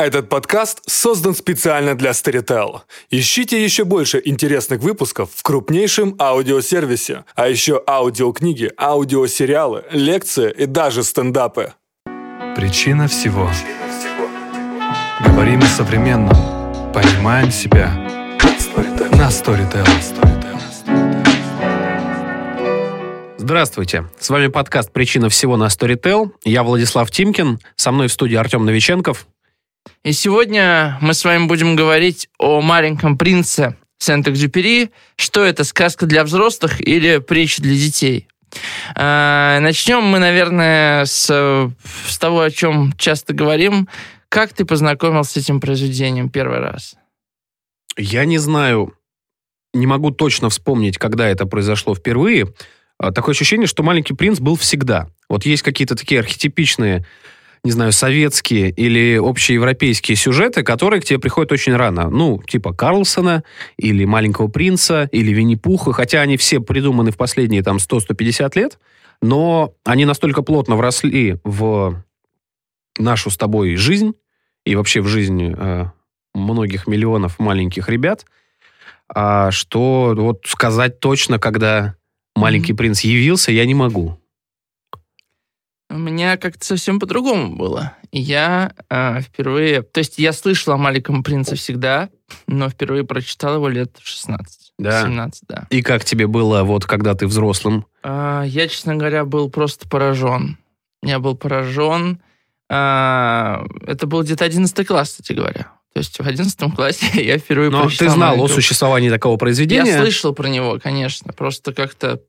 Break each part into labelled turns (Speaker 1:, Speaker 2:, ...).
Speaker 1: Этот подкаст создан специально для Storytel. Ищите еще больше интересных выпусков в крупнейшем аудиосервисе, а еще аудиокниги, аудиосериалы, лекции и даже стендапы.
Speaker 2: Причина всего. Говорим о современном. Понимаем себя. На Storytel.
Speaker 3: Здравствуйте, с вами подкаст «Причина всего» на Storytel. Я Владислав Тимкин, со мной в студии Артем Новиченков.
Speaker 4: И сегодня мы с вами будем говорить о маленьком принце Сент-Экзюпери. Что это, сказка для взрослых или притча для детей? А, начнем мы, наверное, с, с того, о чем часто говорим. Как ты познакомился с этим произведением первый раз?
Speaker 3: Я не знаю, не могу точно вспомнить, когда это произошло впервые. А, такое ощущение, что «Маленький принц» был всегда. Вот есть какие-то такие архетипичные не знаю, советские или общеевропейские сюжеты, которые к тебе приходят очень рано. Ну, типа Карлсона, или Маленького принца, или Винни-Пуха, хотя они все придуманы в последние там 100-150 лет, но они настолько плотно вросли в нашу с тобой жизнь и вообще в жизнь э, многих миллионов маленьких ребят, а, что вот сказать точно, когда маленький принц явился, я не могу.
Speaker 4: У меня как-то совсем по-другому было. Я э, впервые... То есть я слышал о «Маленьком принце» всегда, но впервые прочитал его лет в 16.
Speaker 3: Да?
Speaker 4: 17, да.
Speaker 3: И как тебе было, вот когда ты взрослым?
Speaker 4: Э, я, честно говоря, был просто поражен. Я был поражен. Э, это был где-то 11 класс, кстати говоря. То есть в 11 классе я впервые
Speaker 3: Но
Speaker 4: прочитал
Speaker 3: ты знал
Speaker 4: «Маленького
Speaker 3: о существовании такого произведения?
Speaker 4: Я слышал про него, конечно. Просто как-то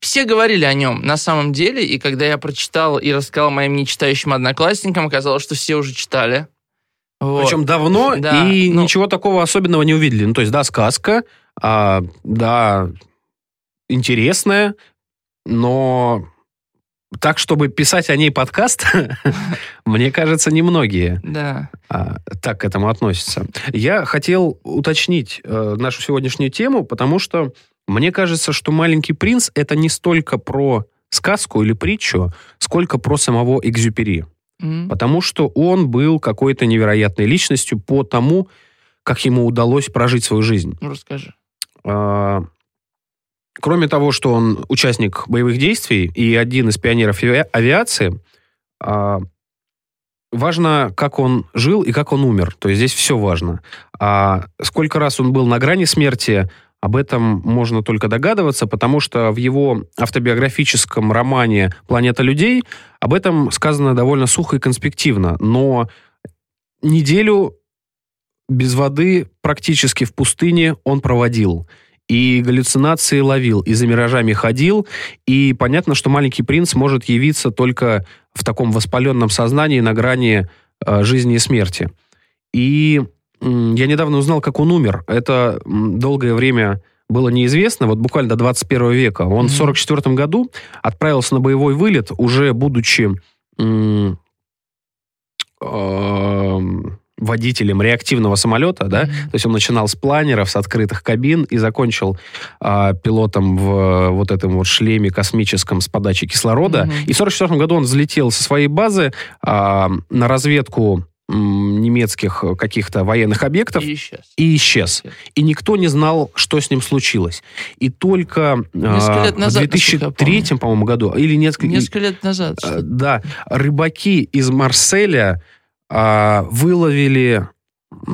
Speaker 4: все говорили о нем на самом деле, и когда я прочитал и рассказал моим нечитающим одноклассникам, оказалось, что все уже читали. Вот.
Speaker 3: Причем давно,
Speaker 4: Да,
Speaker 3: и
Speaker 4: ну-
Speaker 3: ничего такого особенного не увидели. Ну, то есть, да, сказка, а, да, интересная, но так, чтобы писать о ней подкаст, мне кажется, немногие
Speaker 4: Да.
Speaker 3: а, так к этому относятся. Я хотел уточнить э, нашу сегодняшнюю тему, потому что мне кажется, что «Маленький принц» — это не столько про сказку или притчу, сколько про самого Экзюпери. Потому что он был какой-то невероятной личностью по тому, как ему удалось прожить свою жизнь.
Speaker 4: Ну, расскажи.
Speaker 3: А, Кроме того, что он участник боевых действий и один из пионеров ави- авиации, а, важно, как он жил и как он умер. То есть здесь все важно. А сколько раз он был на грани смерти, об этом можно только догадываться, потому что в его автобиографическом романе «Планета людей» об этом сказано довольно сухо и конспективно. Но неделю без воды практически в пустыне он проводил. И галлюцинации ловил, и за миражами ходил. И понятно, что маленький принц может явиться только в таком воспаленном сознании на грани э, жизни и смерти. И я недавно узнал, как он умер. Это долгое время было неизвестно, вот буквально до 21 века. Он в 1944 году отправился на боевой вылет, уже будучи эм, водителем реактивного самолета, да, то есть он начинал с планеров, с открытых кабин и закончил а, пилотом в э, вот этом вот шлеме космическом с подачей кислорода.
Speaker 4: Мгм.
Speaker 3: И в 1944 году он взлетел со своей базы а, на разведку немецких каких-то военных объектов
Speaker 4: И исчез.
Speaker 3: и исчез. И никто не знал, что с ним случилось. И только а,
Speaker 4: лет назад,
Speaker 3: в 2003, по-моему, году, или несколько...
Speaker 4: Несколько лет назад.
Speaker 3: Э. Да, рыбаки из Марселя а, выловили,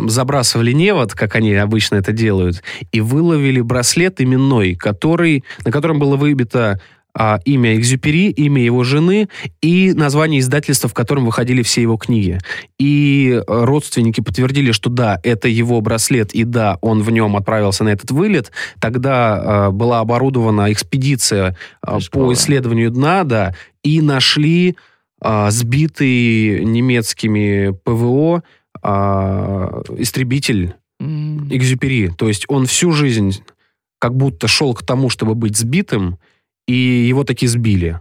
Speaker 3: забрасывали невод, как они обычно это делают, и выловили браслет именной, который, на котором было выбито а, имя Экзюпери, имя его жены и название издательства, в котором выходили все его книги. И родственники подтвердили, что да, это его браслет, и да, он в нем отправился на этот вылет. Тогда э, была оборудована экспедиция э, по исследованию дна, да, и нашли а, сбитый немецкими ПВО а, истребитель. Экзюпери. То есть он всю жизнь как будто шел к тому, чтобы быть сбитым, и его таки сбили.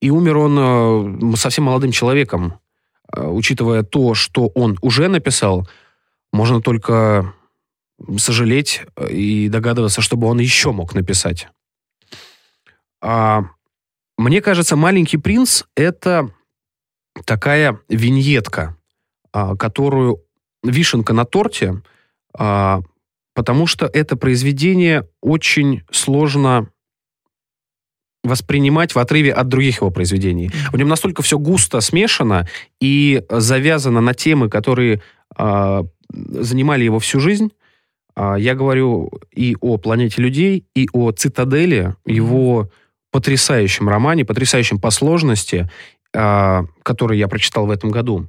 Speaker 3: И умер он э, совсем молодым человеком. Э, Учитывая то, что он уже написал, можно только сожалеть э, и догадываться, чтобы он еще мог написать. А, мне кажется, «Маленький принц» — это такая виньетка а, которую вишенка на торте, а, потому что это произведение очень сложно воспринимать в отрыве от других его произведений. В нем настолько все густо смешано и завязано на темы, которые э, занимали его всю жизнь. Э, я говорю и о «Планете людей», и о «Цитадели», его потрясающем романе, потрясающем по сложности, э, который я прочитал в этом году.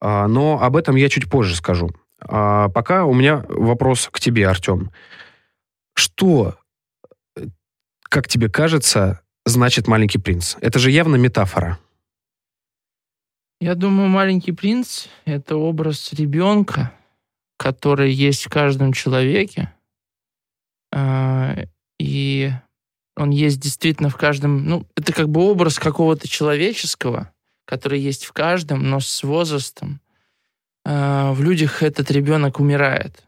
Speaker 3: Э, но об этом я чуть позже скажу. А пока у меня вопрос к тебе, Артем. Что как тебе кажется, значит «Маленький принц»? Это же явно метафора.
Speaker 4: Я думаю, «Маленький принц» — это образ ребенка, который есть в каждом человеке. А, и он есть действительно в каждом... Ну, это как бы образ какого-то человеческого, который есть в каждом, но с возрастом. А, в людях этот ребенок умирает.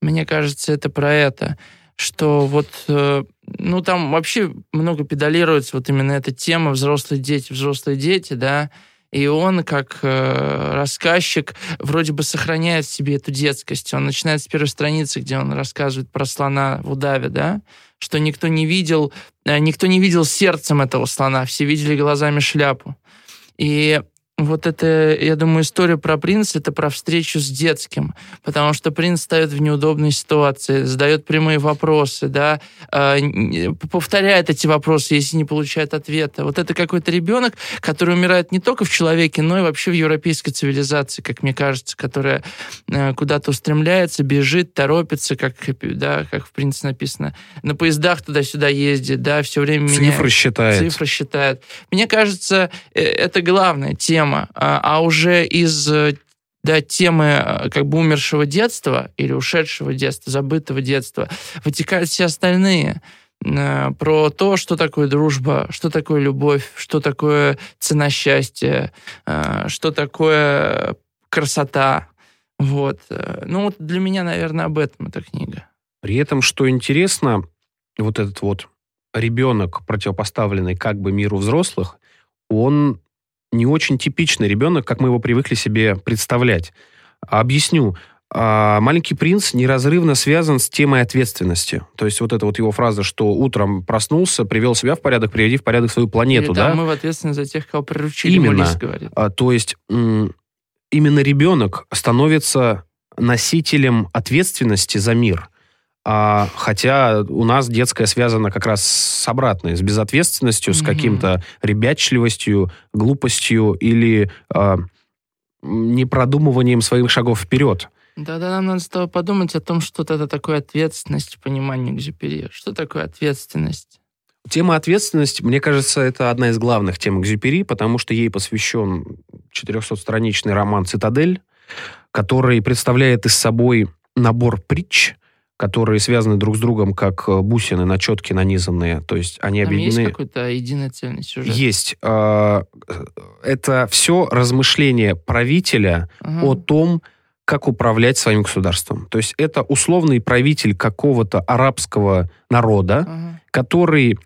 Speaker 4: Мне кажется, это про это что вот, э, ну, там вообще много педалируется вот именно эта тема взрослые дети, взрослые дети, да, и он, как э, рассказчик, вроде бы сохраняет в себе эту детскость. Он начинает с первой страницы, где он рассказывает про слона в удаве, да, что никто не видел, э, никто не видел сердцем этого слона, все видели глазами шляпу. И вот это, я думаю, история про принца, это про встречу с детским, потому что принц ставит в неудобные ситуации, задает прямые вопросы, да, э, повторяет эти вопросы, если не получает ответа. Вот это какой-то ребенок, который умирает не только в человеке, но и вообще в европейской цивилизации, как мне кажется, которая э, куда-то устремляется, бежит, торопится, как, да, как в принце написано, на поездах туда-сюда ездит, да, все время
Speaker 3: Цифры
Speaker 4: меняет.
Speaker 3: считает.
Speaker 4: Цифры считает. Мне кажется, э, это главная тема тема, а, а уже из да, темы э, как бы умершего детства или ушедшего детства, забытого детства, вытекают все остальные э, про то, что такое дружба, что такое любовь, что такое цена счастья, что такое красота. Вот. Ну, вот для меня, наверное, об этом эта книга.
Speaker 3: При этом, что интересно, вот этот вот ребенок, противопоставленный как бы миру взрослых, он не очень типичный ребенок, как мы его привыкли себе представлять. Объясню. А, Маленький принц неразрывно связан с темой ответственности. То есть вот эта вот его фраза, что утром проснулся, привел себя в порядок, приведи в порядок свою планету,
Speaker 4: Или,
Speaker 3: да?
Speaker 4: мы в ответственность за тех, кого приручили,
Speaker 3: Именно.
Speaker 4: Говорит.
Speaker 3: А, то есть именно ребенок становится носителем ответственности за мир. А, хотя у нас детское связано как раз с обратной, с безответственностью, с
Speaker 4: Мгм.
Speaker 3: каким-то ребячливостью, глупостью или а, непродумыванием своих шагов вперед.
Speaker 4: Да-да, нам надо с тобой подумать о том, что это такое ответственность в понимании Экзюпери. Что такое ответственность?
Speaker 3: Тема ответственности, мне кажется, это одна из главных тем Экзюпери, потому что ей посвящен 400-страничный роман «Цитадель», который представляет из собой набор притч, которые связаны друг с другом, как э, бусины на четки нанизанные. То есть они
Speaker 4: Там есть
Speaker 3: объединены...
Speaker 4: какой-то единый цельный сюжет?
Speaker 3: Есть. э, Это все размышления правителя
Speaker 4: Ага.
Speaker 3: о том, как управлять своим государством. То есть это условный правитель какого-то арабского народа,
Speaker 4: Ага.
Speaker 3: который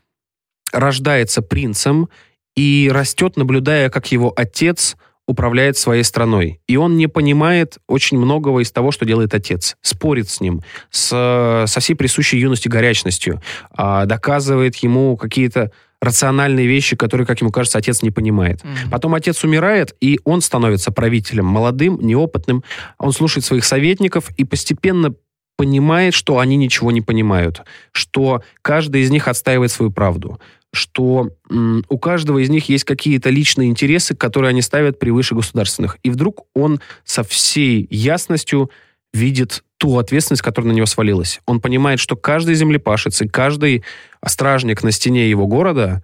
Speaker 3: рождается принцем и растет, наблюдая, как его отец управляет своей страной. И он не понимает очень многого из того, что делает отец. Спорит с ним, с, со всей присущей юности горячностью, а, доказывает ему какие-то рациональные вещи, которые, как ему кажется, отец не понимает.
Speaker 4: Мгм.
Speaker 3: Потом отец умирает, и он становится правителем, молодым, неопытным. Он слушает своих советников и постепенно понимает, что они ничего не понимают, что каждый из них отстаивает свою правду, что у каждого из них есть какие-то личные интересы, которые они ставят превыше государственных. И вдруг он со всей ясностью видит ту ответственность, которая на него свалилась. Он понимает, что каждый землепашец и каждый стражник на стене его города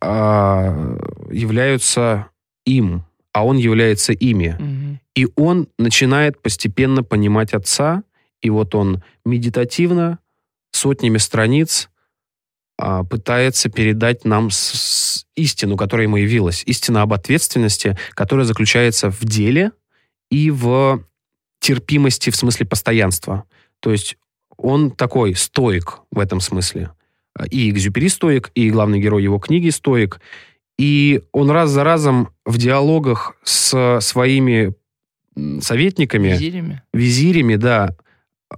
Speaker 3: а, являются им, а он является ими.
Speaker 4: Мгм.
Speaker 3: И он начинает постепенно понимать отца, и вот он медитативно, сотнями страниц пытается передать нам с- с истину, которая ему явилась. Истина об ответственности, которая заключается в деле и в терпимости в смысле постоянства. То есть он такой стоик в этом смысле. И Экзюпери стоик, и главный герой его книги стоик. И он раз за разом в диалогах с своими советниками,
Speaker 4: Визирями.
Speaker 3: визирями, да,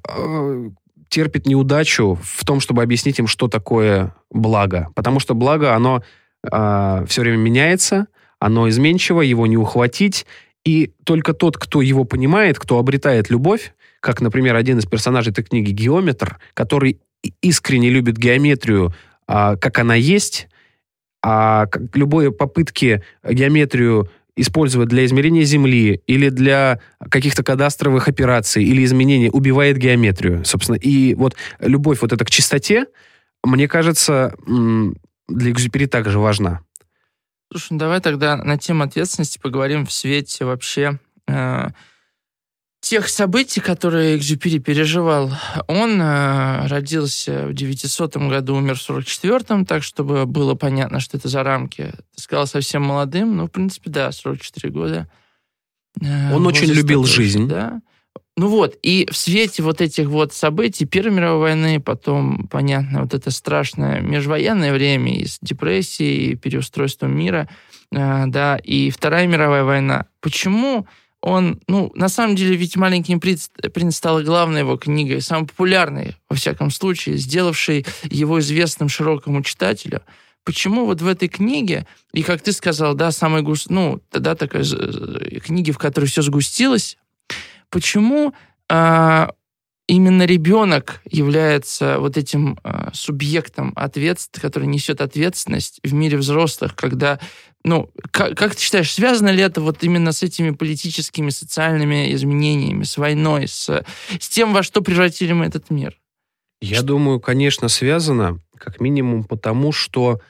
Speaker 3: э, терпит неудачу в том, чтобы объяснить им, что такое благо. Потому что благо, оно все время меняется, оно изменчиво, его не ухватить. И только тот, кто его понимает, кто обретает любовь, как, например, один из персонажей этой книги Геометр, который искренне любит геометрию, а, как она есть, а любые попытки геометрию использовать для измерения Земли или для каких-то кадастровых операций или изменений убивает геометрию, собственно. И вот любовь вот эта к чистоте, мне кажется, для Экзюпери также важна.
Speaker 4: Слушай, ну давай тогда на тему ответственности поговорим в свете вообще э, тех событий, которые Экзюпери переживал. Он э, родился в 900 году, умер в 44-м, так, чтобы было понятно, что это за рамки. Ты сказал совсем молодым, ну, в принципе, да, 44 года. Э,
Speaker 3: Он очень любил
Speaker 4: такой,
Speaker 3: жизнь.
Speaker 4: Да. Ну вот, и в свете вот этих вот событий Первой мировой войны, потом, понятно, вот это страшное межвоенное время и с депрессией, и переустройством мира, э, да, и Вторая мировая война. Почему он, ну, на самом деле, ведь «Маленький принц», принц стала главной его книгой, самой популярной, во всяком случае, сделавшей его известным широкому читателю. Почему вот в этой книге, и как ты сказал, да, самой густ... ну, да, такая э, книги, в которой все сгустилось, почему а, именно ребенок является вот этим а, субъектом, ответств, который несет ответственность в мире взрослых, когда, ну, как, как ты считаешь, связано ли это вот именно с этими политическими, социальными изменениями, с войной, с, с тем, во что превратили мы этот мир?
Speaker 3: Я думаю, конечно, связано, как минимум потому, что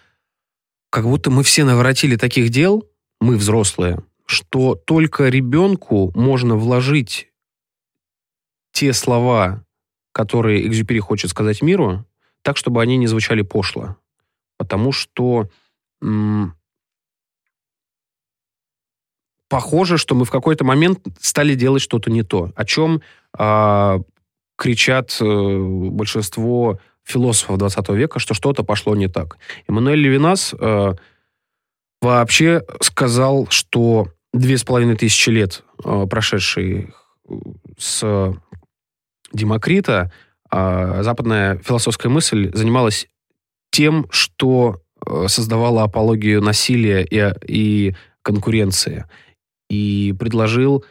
Speaker 3: как будто мы все наворотили таких дел, мы взрослые, что только ребенку можно вложить те слова, которые Экзюпери хочет сказать миру, так, чтобы они не звучали пошло. Потому что похоже, что мы в какой-то момент стали делать что-то не то, о чем а, кричат э, большинство философов 20 века, что что-то пошло не так. Эммануэль Левинас э, вообще сказал, что две с половиной тысячи лет, э, прошедшие э, с Демокрита, э, западная философская мысль занималась тем, что э, создавала апологию насилия и, и конкуренции. И предложил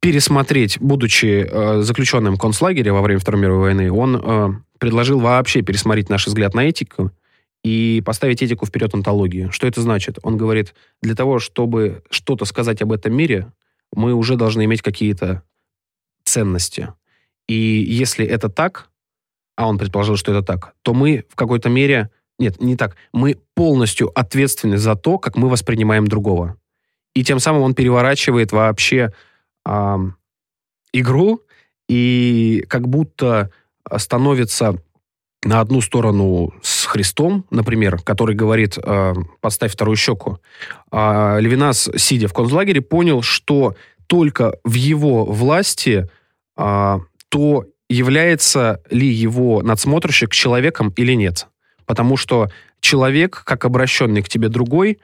Speaker 3: пересмотреть, будучи э, заключенным в концлагере во время Второй мировой войны, он э, предложил вообще пересмотреть наш взгляд на этику и поставить этику вперед онтологии. Что это значит? Он говорит, для того, чтобы что-то сказать об этом мире, мы уже должны иметь какие-то ценности. И если это так, а он предположил, что это так, то мы в какой-то мере... Нет, не так. Мы полностью ответственны за то, как мы воспринимаем другого. И тем самым он переворачивает вообще а, игру и как будто становится на одну сторону с Христом, например, который говорит э, «подставь вторую щеку». А Левинас, сидя в концлагере, понял, что только в его власти а, то является ли его надсмотрщик человеком или нет. Потому что человек, как обращенный к тебе другой,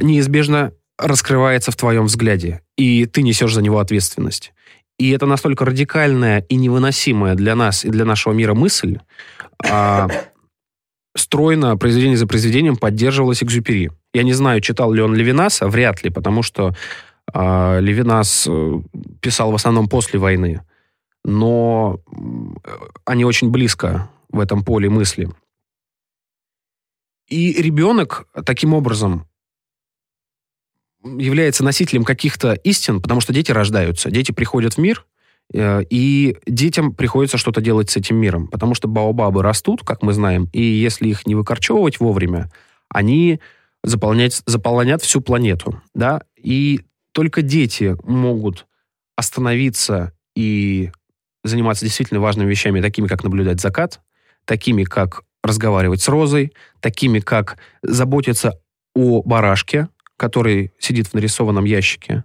Speaker 3: неизбежно раскрывается в твоем взгляде, и ты несешь за него ответственность. И это настолько радикальная и невыносимая для нас и для нашего мира мысль, а, стройно, произведение за произведением поддерживалась Экзюпери. Я не знаю, читал ли он Левинаса, вряд ли, потому что а, Левинас э, писал в основном после войны. Но они очень близко в этом поле мысли. И ребенок таким образом является носителем каких-то истин, потому что дети рождаются, дети приходят в мир, э, и детям приходится что-то делать с этим миром, потому что баобабы растут, как мы знаем, и если их не выкорчевывать вовремя, они заполнять, заполонят всю планету, да, и только дети могут остановиться и заниматься действительно важными вещами, такими как наблюдать закат, такими как разговаривать с Розой, такими как заботиться о барашке, который сидит в нарисованном ящике,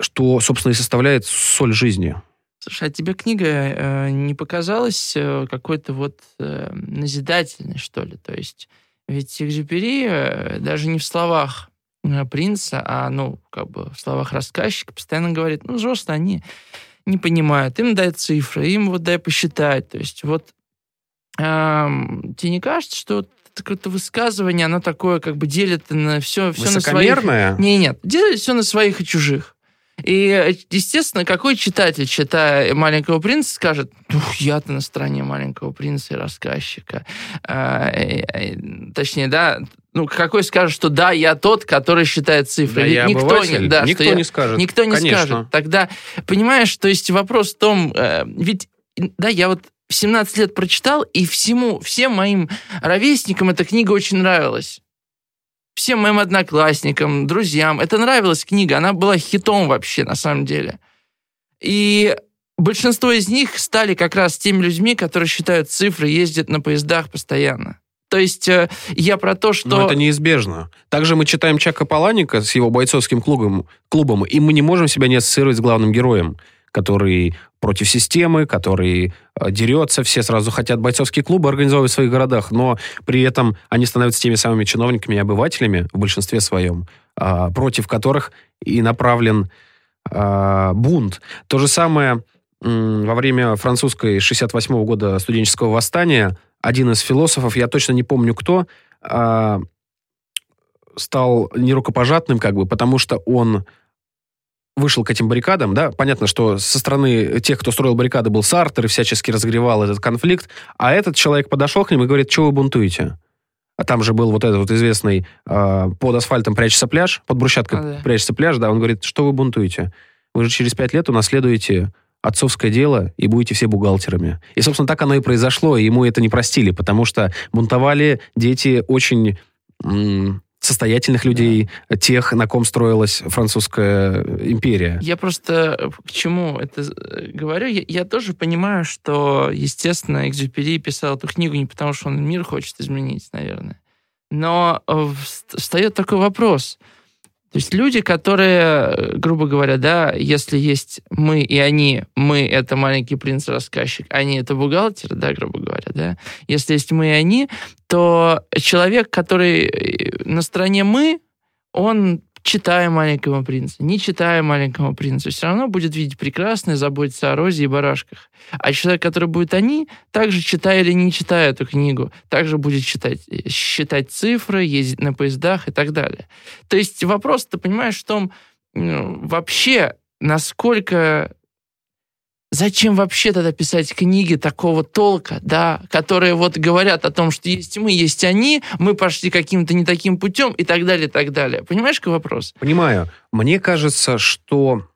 Speaker 3: что, собственно, и составляет соль жизни.
Speaker 4: Слушай, а тебе книга э, не показалась э, какой-то вот э, назидательной, что ли? То есть ведь Экзюпери э, даже не в словах э, принца, а, ну, как бы в словах рассказчика постоянно говорит, ну, взрослые они не понимают, им дай цифры, им вот дай посчитать. То есть вот эм, тебе не кажется, что какое-то высказывание, оно такое как бы делит на все, все на своих... Не, нет, делит все на своих и чужих. И, естественно, какой читатель, читая «Маленького принца», скажет, я-то на стороне «Маленького принца» и рассказчика. А, э, э, точнее, да, ну, какой скажет, что да, я тот, который считает цифры.
Speaker 3: Да,
Speaker 4: Ведь
Speaker 3: я
Speaker 4: никто
Speaker 3: обыватель.
Speaker 4: не, да,
Speaker 3: Никто
Speaker 4: что я-
Speaker 3: не скажет.
Speaker 4: Никто не
Speaker 3: Конечно.
Speaker 4: скажет. Тогда, понимаешь, то есть вопрос в том, э, ведь, да, я вот в 17 лет прочитал, и всему, всем моим ровесникам эта книга очень нравилась. Всем моим одноклассникам, друзьям. Это нравилась книга, она была хитом вообще, на самом деле. И большинство из них стали как раз теми людьми, которые считают цифры, ездят на поездах постоянно. То есть э, я про то, что...
Speaker 3: Но это неизбежно. Также мы читаем Чака Паланика с его бойцовским клубом, клубом, и мы не можем себя не ассоциировать с главным героем, который против системы, который э, дерется, все сразу хотят бойцовские клубы организовывать в своих городах, но при этом они становятся теми самыми чиновниками и обывателями в большинстве своем, а, против которых и направлен а, бунт. То же самое во время французской 68 года студенческого восстания один из философов, я точно не помню кто, а, стал нерукопожатным, как бы, потому что он вышел к этим баррикадам, да, понятно, что со стороны тех, кто строил баррикады, был Сартер и всячески разогревал этот конфликт, а этот человек подошел к ним и говорит, что вы бунтуете? А там же был вот этот вот известный э, под асфальтом прячется пляж, под брусчаткой
Speaker 4: А, да.
Speaker 3: прячется пляж, да, он говорит, что вы бунтуете? Вы же через пять лет унаследуете отцовское дело и будете все бухгалтерами. И, собственно, так оно и произошло, и ему это не простили, потому что бунтовали дети очень м, состоятельных людей, тех, на ком строилась французская империя.
Speaker 4: Я просто э, к чему это э, говорю? Я, я тоже понимаю, что, естественно, Экзюпери писал эту книгу не потому, что он мир хочет изменить, наверное. Но э, вст- встает такой вопрос. То есть люди, которые, э, грубо говоря, да, если есть мы и они, мы — это маленький принц-рассказчик, они — это бухгалтер, да, грубо говоря, да, если есть мы и они, то человек, который э, на стороне мы, он, читая «Маленького принца», не читая «Маленького принца», все равно будет видеть прекрасное, заботиться о Розе и барашках. А человек, который будет они, также читая или не читая эту книгу, также будет читать, э, считать цифры, ездить на поездах и так далее. То есть вопрос, ты понимаешь, в том, ну, вообще, насколько Зачем вообще тогда писать книги такого толка, да, которые вот говорят о том, что есть мы, есть они, мы пошли каким-то не таким путем и так далее, и так далее. Понимаешь, какой вопрос?
Speaker 3: Понимаю. Мне кажется, что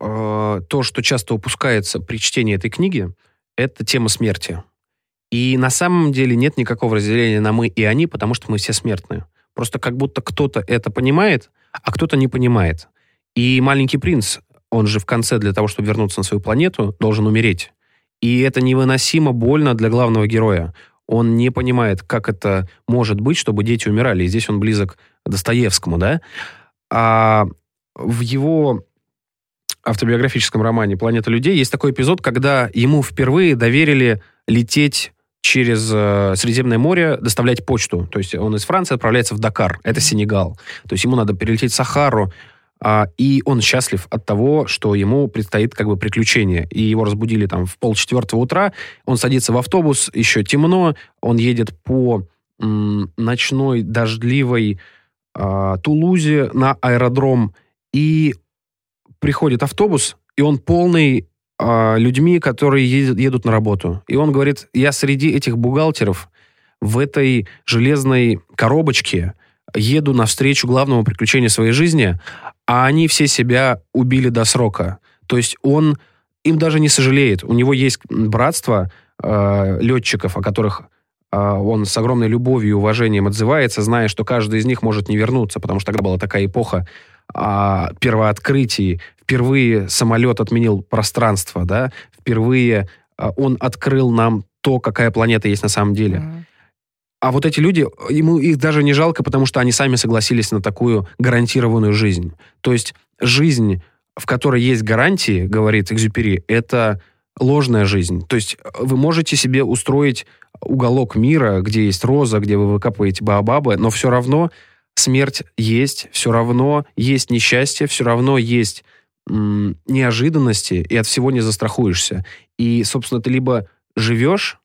Speaker 3: э, то, что часто упускается при чтении этой книги, это тема смерти. И на самом деле нет никакого разделения на мы и они, потому что мы все смертные. Просто как будто кто-то это понимает, а кто-то не понимает. И маленький принц, он же в конце для того, чтобы вернуться на свою планету, должен умереть. И это невыносимо больно для главного героя. Он не понимает, как это может быть, чтобы дети умирали. И здесь он близок к Достоевскому, да? А в его автобиографическом романе «Планета людей» есть такой эпизод, когда ему впервые доверили лететь через э, Средиземное море, доставлять почту. То есть он из Франции отправляется в Дакар, это Сенегал. То есть ему надо перелететь Сахару, а, и он счастлив от того, что ему предстоит как бы приключение. И его разбудили там в полчетвертого утра, он садится в автобус, еще темно, он едет по м, ночной дождливой а, Тулузе на аэродром, и приходит автобус, и он полный а, людьми, которые едут, едут на работу. И он говорит, я среди этих бухгалтеров в этой железной коробочке еду навстречу главному приключению своей жизни, а они все себя убили до срока. То есть он им даже не сожалеет. У него есть братство э, летчиков, о которых э, он с огромной любовью и уважением отзывается, зная, что каждый из них может не вернуться, потому что тогда была такая эпоха а, первооткрытий. Впервые самолет отменил пространство, да, впервые а, он открыл нам то, какая планета есть на самом деле. А вот эти люди, ему их даже не жалко, потому что они сами согласились на такую гарантированную жизнь. То есть жизнь, в которой есть гарантии, говорит Экзюпери, это ложная жизнь. То есть вы можете себе устроить уголок мира, где есть роза, где вы выкапываете баобабы, но все равно смерть есть, все равно есть несчастье, все равно есть м, неожиданности, и от всего не застрахуешься. И, собственно, ты либо живешь,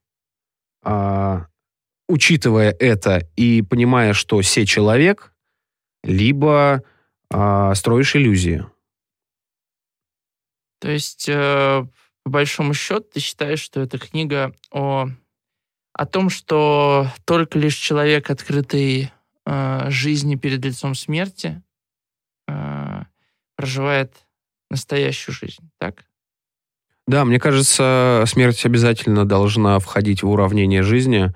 Speaker 3: а, учитывая это и понимая, что все человек, либо а, строишь иллюзии.
Speaker 4: То есть, э, по большому счету, ты считаешь, что эта книга о, о том, что только лишь человек, открытый э, жизни перед лицом смерти, э, проживает настоящую жизнь, так?
Speaker 3: Да, мне кажется, смерть обязательно должна входить в уравнение жизни,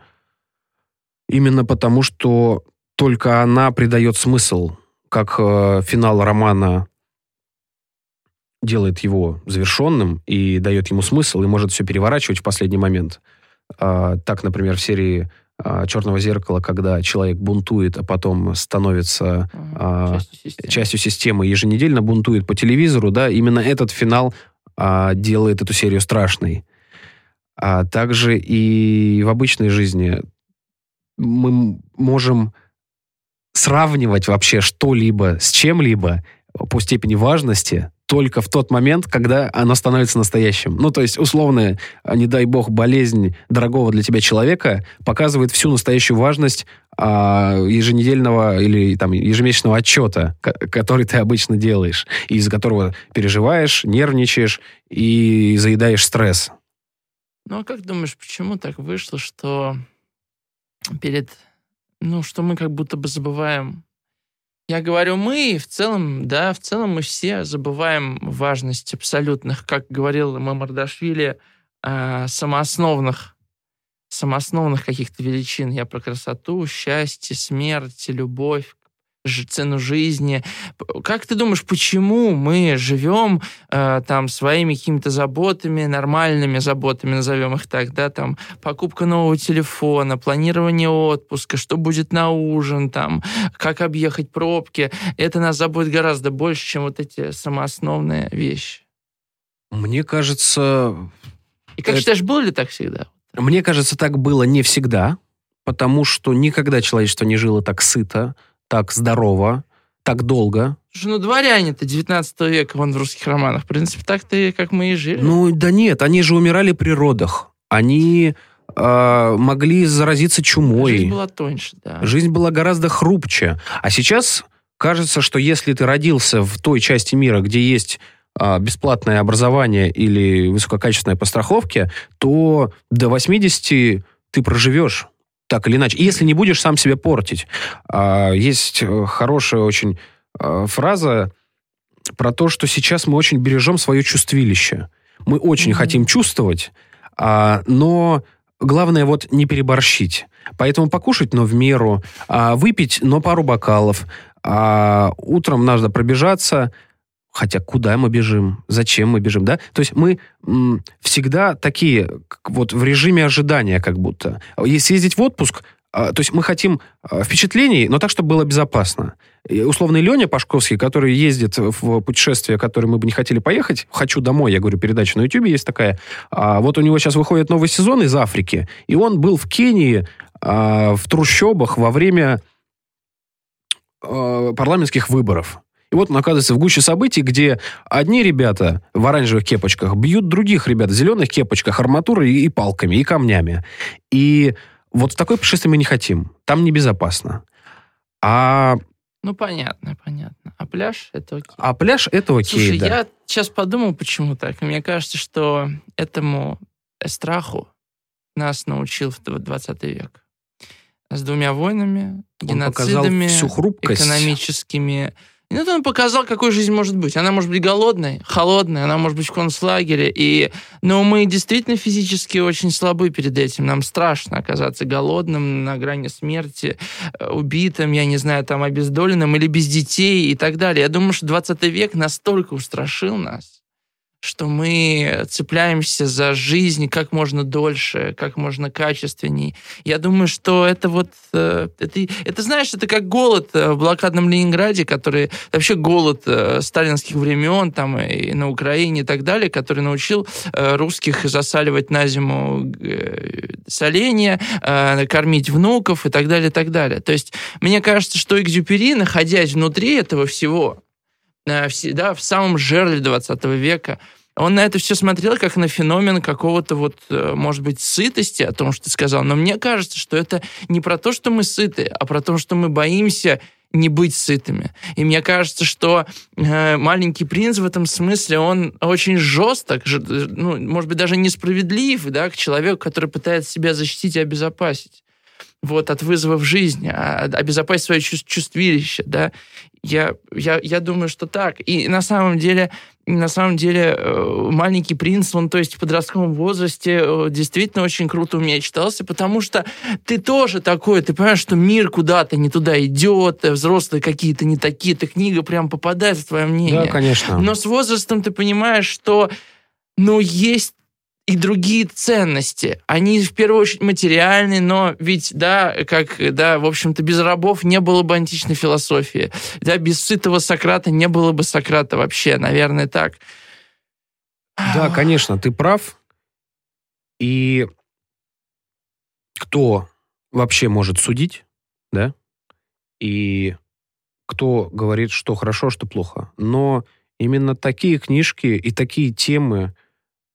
Speaker 3: именно потому, что только она придает смысл, как э, финал романа делает его завершенным и дает ему смысл, и может все переворачивать в последний момент. А, так, например, в серии а, «Черного зеркала», когда человек бунтует, а потом становится а,
Speaker 4: Частью системы.
Speaker 3: частью системы, еженедельно бунтует по телевизору, да, именно этот финал а, делает эту серию страшной. А также и в обычной жизни мы можем сравнивать вообще что-либо с чем-либо по степени важности только в тот момент, когда оно становится настоящим. Ну, то есть, условно, а, не дай бог, болезнь дорогого для тебя человека показывает всю настоящую важность а, еженедельного или там ежемесячного отчета, ко- который ты обычно делаешь, из-за которого переживаешь, нервничаешь и заедаешь стресс.
Speaker 4: Ну, а как думаешь, почему так вышло, что перед... Ну, что мы как будто бы забываем... Я говорю мы, в целом, да, в целом мы все забываем важность абсолютных, как говорил Мамардашвили, э, самоосновных, самоосновных каких-то величин. Я про красоту, счастье, смерть, любовь, цену жизни. Как ты думаешь, почему мы живем э, там своими какими-то заботами, нормальными заботами, назовем их так, да, там покупка нового телефона, планирование отпуска, что будет на ужин, там, как объехать пробки, это нас заботит гораздо больше, чем вот эти самоосновные вещи.
Speaker 3: Мне кажется,
Speaker 4: И как
Speaker 3: Это-
Speaker 4: считаешь, было ли так всегда?
Speaker 3: Мне кажется, так было не всегда, потому что никогда человечество не жило так сыто, так здорово, так долго.
Speaker 4: Слушай, ну дворяне-то 19 века, вон в русских романах, в принципе, так-то и как мы и жили.
Speaker 3: Ну, да нет, они же умирали при родах. Они э, могли заразиться чумой.
Speaker 4: Жизнь была тоньше, да.
Speaker 3: Жизнь была гораздо хрупче. А сейчас кажется, что если ты родился в той части мира, где есть а, бесплатное образование или высококачественная по страховке, то до 80 ты проживешь так или иначе. Если не будешь сам себя портить. А, Есть э, хорошая очень э, фраза про то, что сейчас мы очень бережем свое чувствилище. Мы очень
Speaker 4: Мгм.
Speaker 3: хотим чувствовать, а, но главное вот не переборщить. Поэтому покушать, но в меру, а, выпить, но пару бокалов. А, утром надо пробежаться, хотя куда мы бежим, зачем мы бежим, да? То есть мы м, всегда такие, вот в режиме ожидания как будто. Если съездить в отпуск, а, то есть мы хотим а, впечатлений, но так, чтобы было безопасно. И условный Леня Пашковский, который ездит в путешествие, которое мы бы не хотели поехать, «Хочу домой», я говорю, передача на YouTube есть такая. А, вот у него сейчас выходит новый сезон из Африки, и он был в Кении а, в трущобах во время а, парламентских выборов. И вот он оказывается в гуще событий, где одни ребята в оранжевых кепочках бьют других ребят в зеленых кепочках арматурой и палками, и камнями. И вот в такое путешествие мы не хотим. Там небезопасно. А,
Speaker 4: Ну, понятно, понятно. А пляж — это окей.
Speaker 3: а пляж это окей,
Speaker 4: Слушай,
Speaker 3: да.
Speaker 4: я сейчас подумал, почему так. Мне кажется, что этому страху нас научил в 20 век. С двумя войнами,
Speaker 3: Он
Speaker 4: геноцидами,
Speaker 3: всю хрупкость.
Speaker 4: экономическими. И ну, он показал, какой жизнь может быть. Она может быть голодной, холодной, она может быть в концлагере. И... Но мы действительно физически очень слабы перед этим. Нам страшно оказаться голодным, на грани смерти, э, убитым, я не знаю, там, обездоленным или без детей и так далее. Я думаю, что 20 век настолько устрашил нас, что мы цепляемся за жизнь как можно дольше, как можно качественней. Я думаю, что это вот... э, Это, это знаешь, это как голод э, в блокадном Ленинграде, который... Вообще голод э, сталинских времен там и на Украине и так далее, который научил русских засаливать на зиму соленья, кормить внуков и так далее, и так далее. То есть мне кажется, что Экзюпери, находясь внутри этого всего, э, все- да, в самом жерле 20 века, он на это все смотрел как на феномен какого-то вот, э, может быть, сытости, о том, что ты сказал. Но мне кажется, что это не про то, что мы сыты, а про то, что мы боимся не быть сытыми. И мне кажется, что э, маленький принц в этом смысле, он очень жесток, ж- ну, может быть, даже несправедлив, да, к человеку, который пытается себя защитить и обезопасить вот, от вызовов жизни, а- обезопасить свое чувс- чувствилище, да. Я, я, я думаю, что так. И на самом деле, на самом деле, э, маленький принц, он, то есть в подростковом возрасте э, действительно очень круто у меня читался, потому что ты тоже такой, ты понимаешь, что мир куда-то не туда идет, э, взрослые какие-то не такие, эта книга прям попадает в твое мнение.
Speaker 3: Да, конечно.
Speaker 4: Но с возрастом ты понимаешь, что ну, есть и другие ценности. Они в первую очередь материальные, но ведь, да, как, да, в общем-то, без рабов не было бы античной философии. Да, без сытого Сократа не было бы Сократа вообще, наверное, так.
Speaker 3: Да, конечно, ты прав. И кто вообще может судить, да? И кто говорит, что хорошо, что плохо. Но именно такие книжки и такие темы а,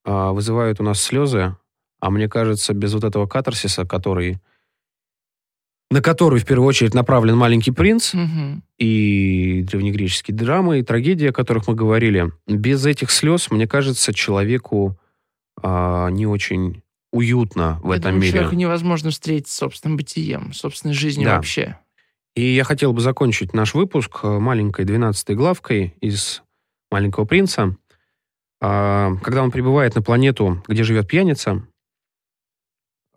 Speaker 3: вызывают у нас слезы, а мне кажется, без вот этого катарсиса, который на который в первую очередь направлен «Маленький принц»,
Speaker 4: Мгм.
Speaker 3: и древнегреческие драмы, и трагедии, о которых мы говорили. Без этих слез, мне кажется, человеку а, не очень уютно в
Speaker 4: Я
Speaker 3: этом
Speaker 4: думаю,
Speaker 3: мире.
Speaker 4: Человеку невозможно встретиться с собственным бытием, собственной жизнью
Speaker 3: Да.
Speaker 4: вообще.
Speaker 3: И я хотел бы закончить наш выпуск маленькой двенадцатой главкой из «Маленького принца». А, Когда он прибывает на планету, где живет пьяница,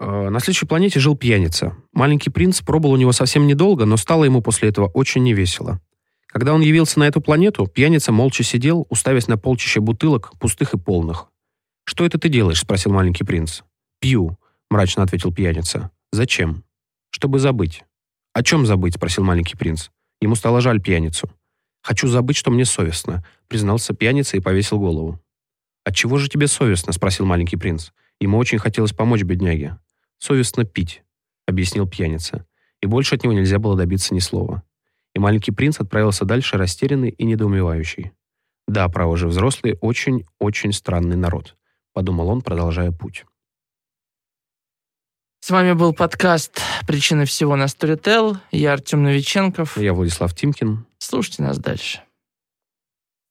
Speaker 3: э, на следующей планете жил пьяница. Маленький принц пробыл у него совсем недолго, но стало ему после этого очень невесело. Когда он явился на эту планету, пьяница молча сидел, уставясь на полчища бутылок, пустых и полных. «Что это ты делаешь?» — спросил маленький принц. «Пью», — мрачно ответил пьяница. «Зачем?» «Чтобы забыть». «О чем забыть?» — спросил маленький принц. Ему стало жаль пьяницу. «Хочу забыть, что мне совестно», — признался пьяница и повесил голову. «От чего же тебе совестно?» — спросил маленький принц. Ему очень хотелось помочь бедняге. «Совестно пить», — объяснил пьяница. И больше от него нельзя было добиться ни слова. И маленький принц отправился дальше растерянный и недоумевающий. «Да, право же, взрослые очень-очень странный народ», — подумал он, продолжая путь.
Speaker 4: С вами был подкаст «Причины всего» на Storytel. Я Артем Новиченков.
Speaker 3: Я Владислав Тимкин.
Speaker 4: Слушайте нас дальше.